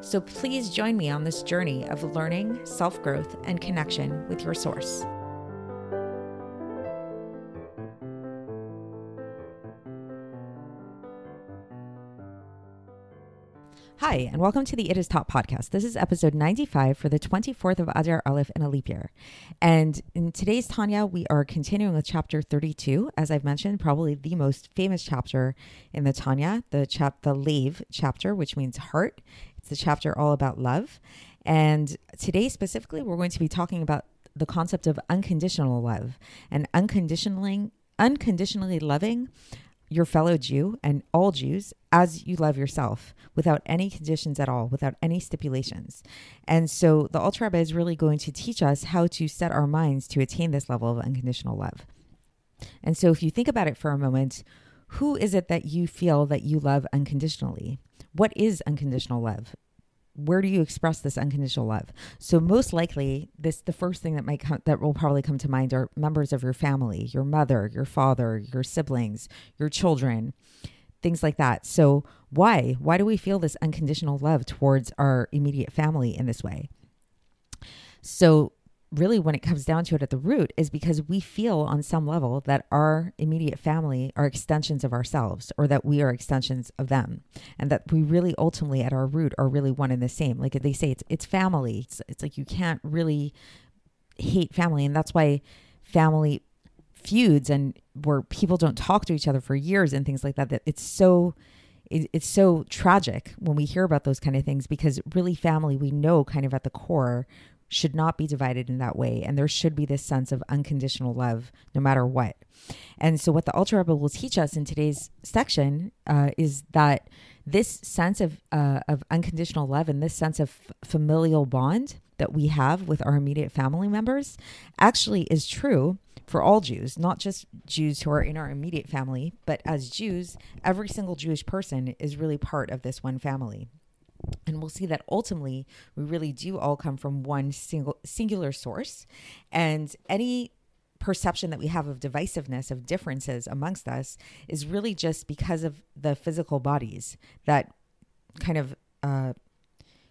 So please join me on this journey of learning, self growth, and connection with your source. Hi, and welcome to the It Is Taught podcast. This is episode 95 for the 24th of Adar Aleph in a leap year. And in today's Tanya, we are continuing with chapter 32. As I've mentioned, probably the most famous chapter in the Tanya, the chap the Lev chapter, which means heart. It's a chapter all about love. And today specifically, we're going to be talking about the concept of unconditional love and unconditionally unconditionally loving your fellow Jew and all Jews as you love yourself without any conditions at all, without any stipulations. And so the Alter Rebbe is really going to teach us how to set our minds to attain this level of unconditional love. And so if you think about it for a moment, who is it that you feel that you love unconditionally? What is unconditional love? where do you express this unconditional love? So most likely this the first thing that might come that will probably come to mind are members of your family your mother your father your siblings your children things like that. So why why do we feel this unconditional love towards our immediate family in this way? So really when it comes down to it at the root is because we feel on some level that our immediate family are extensions of ourselves or that we are extensions of them and that we really ultimately at our root are really one and the same. Like they say it's it's family. It's, it's like you can't really hate family. And that's why family feuds and where people don't talk to each other for years and things like that that it's so it's so tragic when we hear about those kind of things because really family we know kind of at the core should not be divided in that way. And there should be this sense of unconditional love no matter what. And so, what the Alter Rebbe will teach us in today's section uh, is that this sense of, uh, of unconditional love and this sense of f- familial bond that we have with our immediate family members actually is true for all Jews, not just Jews who are in our immediate family, but as Jews, every single Jewish person is really part of this one family. And we'll see that ultimately we really do all come from one single singular source. And any perception that we have of divisiveness, of differences amongst us, is really just because of the physical bodies that kind of uh,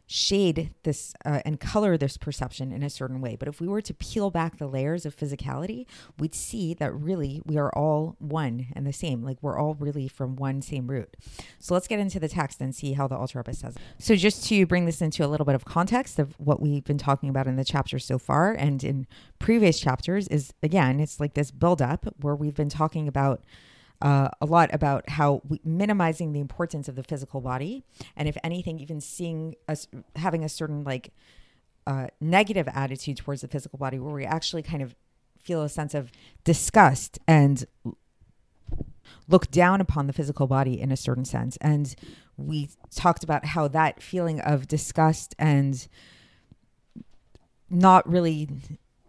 shade this uh, and color this perception in a certain way. But if we were to peel back the layers of physicality, we'd see that really we are all one and the same. Like we're all really from one same root. So let's get into the text and see how the Alter Rebbe says. It. So just to bring this into a little bit of context of what we've been talking about in the chapter so far and in previous chapters is again, it's like this build up where we've been talking about uh, a lot about how we, minimizing the importance of the physical body, and if anything, even seeing us having a certain like uh, negative attitude towards the physical body, where we actually kind of feel a sense of disgust and look down upon the physical body in a certain sense. And we talked about how that feeling of disgust and not really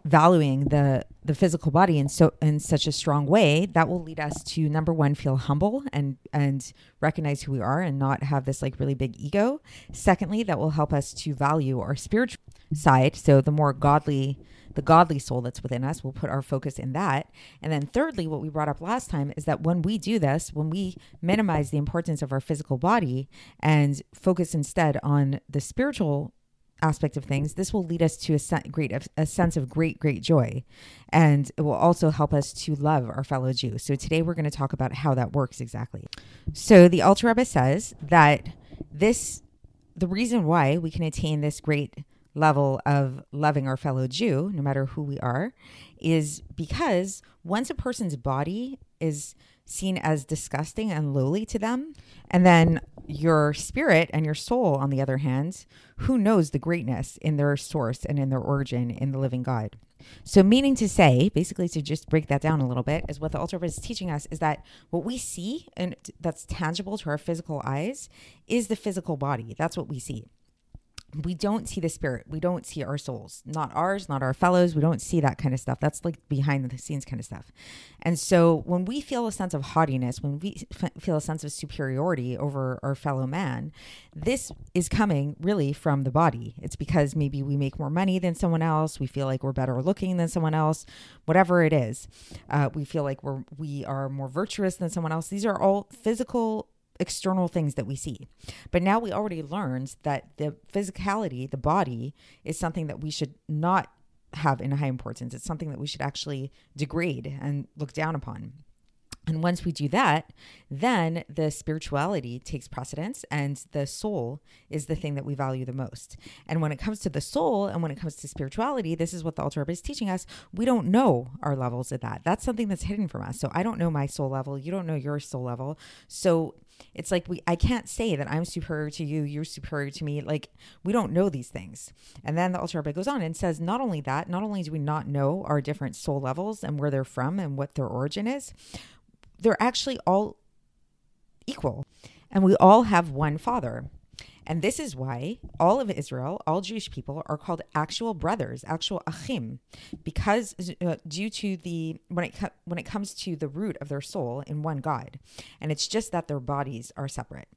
valuing the the physical body in so in such a strong way that will lead us to number one feel humble and and recognize who we are and not have this like really big ego. Secondly that will help us to value our spiritual side. So the more godly the godly soul that's within us we'll put our focus in that. And then thirdly what we brought up last time is that when we do this when we minimize the importance of our physical body and focus instead on the spiritual aspect of things, this will lead us to a great a sense of great great joy, and it will also help us to love our fellow Jews. So today we're going to talk about how that works exactly. So the Alter Rebbe says that this the reason why we can attain this great level of loving our fellow Jew, no matter who we are, is because once a person's body is seen as disgusting and lowly to them, and then your spirit and your soul, on the other hand, who knows the greatness in their source and in their origin in the living God. So, meaning to say, basically, to just break that down a little bit, is what the Alter is teaching us is that what we see and that's tangible to our physical eyes is the physical body. That's what we see we don't see the spirit. We don't see our souls, not ours, not our fellows. We don't see that kind of stuff. That's like behind the scenes kind of stuff. And so when we feel a sense of haughtiness, when we f- feel a sense of superiority over our fellow man, this is coming really from the body. It's because maybe we make more money than someone else. We feel like we're better looking than someone else, whatever it is. Uh, we feel like we're, we are more virtuous than someone else. These are all physical external things that we see. But now we already learned that the physicality, the body, is something that we should not have in high importance. It's something that we should actually degrade and look down upon. And once we do that, then the spirituality takes precedence and the soul is the thing that we value the most. And when it comes to the soul and when it comes to spirituality, this is what the Alter is teaching us. We don't know our levels of that. That's something that's hidden from us. So I don't know my soul level. You don't know your soul level. So it's like we I can't say that I'm superior to you, you're superior to me. Like we don't know these things. And then the Alter Rebbe goes on and says, not only that, not only do we not know our different soul levels and where they're from and what their origin is, they're actually all equal. And we all have one father. And this is why all of Israel, all Jewish people, are called actual brothers, actual achim, because uh, due to the when it co- when it comes to the root of their soul in one God, and it's just that their bodies are separate.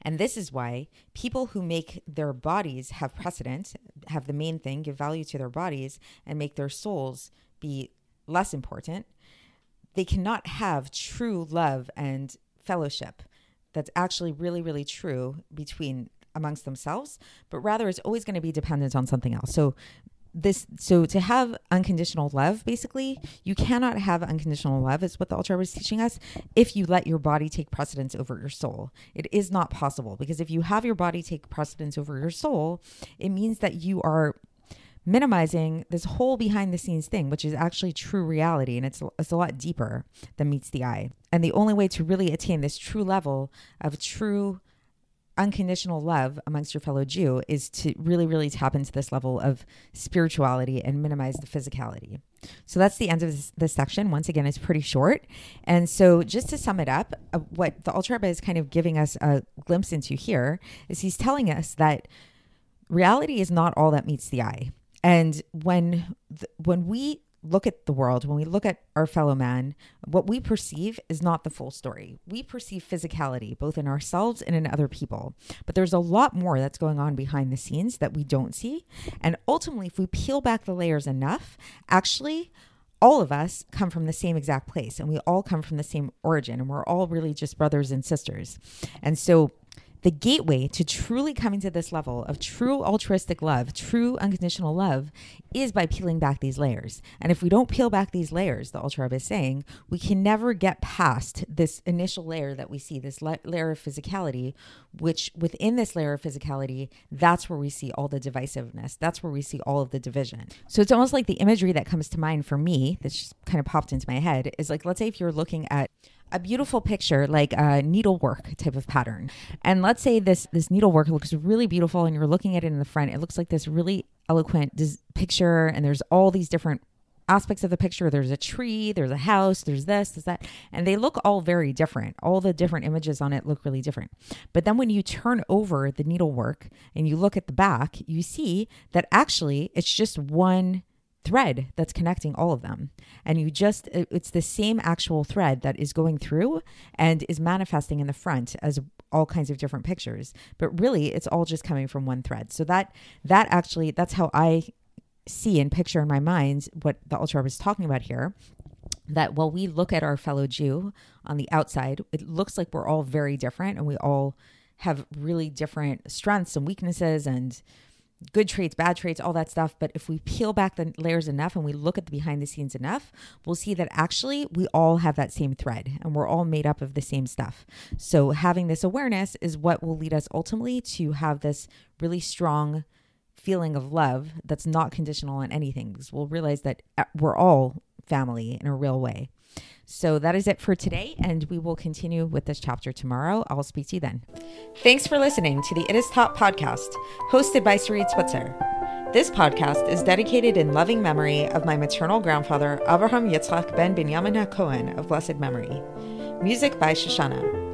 And this is why people who make their bodies have precedence, have the main thing, give value to their bodies, and make their souls be less important, they cannot have true love and fellowship that's actually really, really true between amongst themselves, but rather it's always going to be dependent on something else. So this so to have unconditional love basically you cannot have unconditional love is what the Alter was teaching us if you let your body take precedence over your soul it is not possible because if you have your body take precedence over your soul it means that you are minimizing this whole behind the scenes thing, which is actually true reality. And it's, it's a lot deeper than meets the eye. And the only way to really attain this true level of true unconditional love amongst your fellow Jew is to really, really tap into this level of spirituality and minimize the physicality. So that's the end of this, this section. Once again, it's pretty short. And so, just to sum it up, uh, what the Alter Rebbe is kind of giving us a glimpse into here is he's telling us that reality is not all that meets the eye. And when th- when we look at the world, when we look at our fellow man, what we perceive is not the full story. We perceive physicality both in ourselves and in other people. But there's a lot more that's going on behind the scenes that we don't see. And ultimately, if we peel back the layers enough, actually all of us come from the same exact place and we all come from the same origin and we're all really just brothers and sisters. And so the gateway to truly coming to this level of true altruistic love, true unconditional love, is by peeling back these layers. And if we don't peel back these layers, the Rebbe is saying, we can never get past this initial layer that we see, this la- layer of physicality, which within this layer of physicality, that's where we see all the divisiveness. That's where we see all of the division. So it's almost like the imagery that comes to mind for me, that's just kind of popped into my head, is like, let's say if you're looking at a beautiful picture like a needlework type of pattern. And let's say this this needlework looks really beautiful and you're looking at it in the front. It looks like this really eloquent dis- picture and there's all these different aspects of the picture. There's a tree there's a house there's this there's that. And they look all very different. All the different images on it look really different. But then when you turn over the needlework and you look at the back you see that actually it's just one thread that's connecting all of them. And you just, it's the same actual thread that is going through and is manifesting in the front as all kinds of different pictures. But really, it's all just coming from one thread. So that, that actually, that's how I see and picture in my mind what the Alter was talking about here. That while we look at our fellow Jew on the outside, it looks like we're all very different and we all have really different strengths and weaknesses and good traits, bad traits, all that stuff. But if we peel back the layers enough and we look at the behind the scenes enough, we'll see that actually we all have that same thread and we're all made up of the same stuff. So having this awareness is what will lead us ultimately to have this really strong feeling of love that's not conditional on anything because we'll realize that uh, we're all family in a real way. So that is it for today, and we will continue with this chapter tomorrow. I'll speak to you then. Thanks for listening to the It Is Taught podcast, hosted by Sarit Switzer. This podcast is dedicated in loving memory of my maternal grandfather, Avraham Yitzchak ben Binyamin HaKohen of blessed memory. Music by Shoshannah.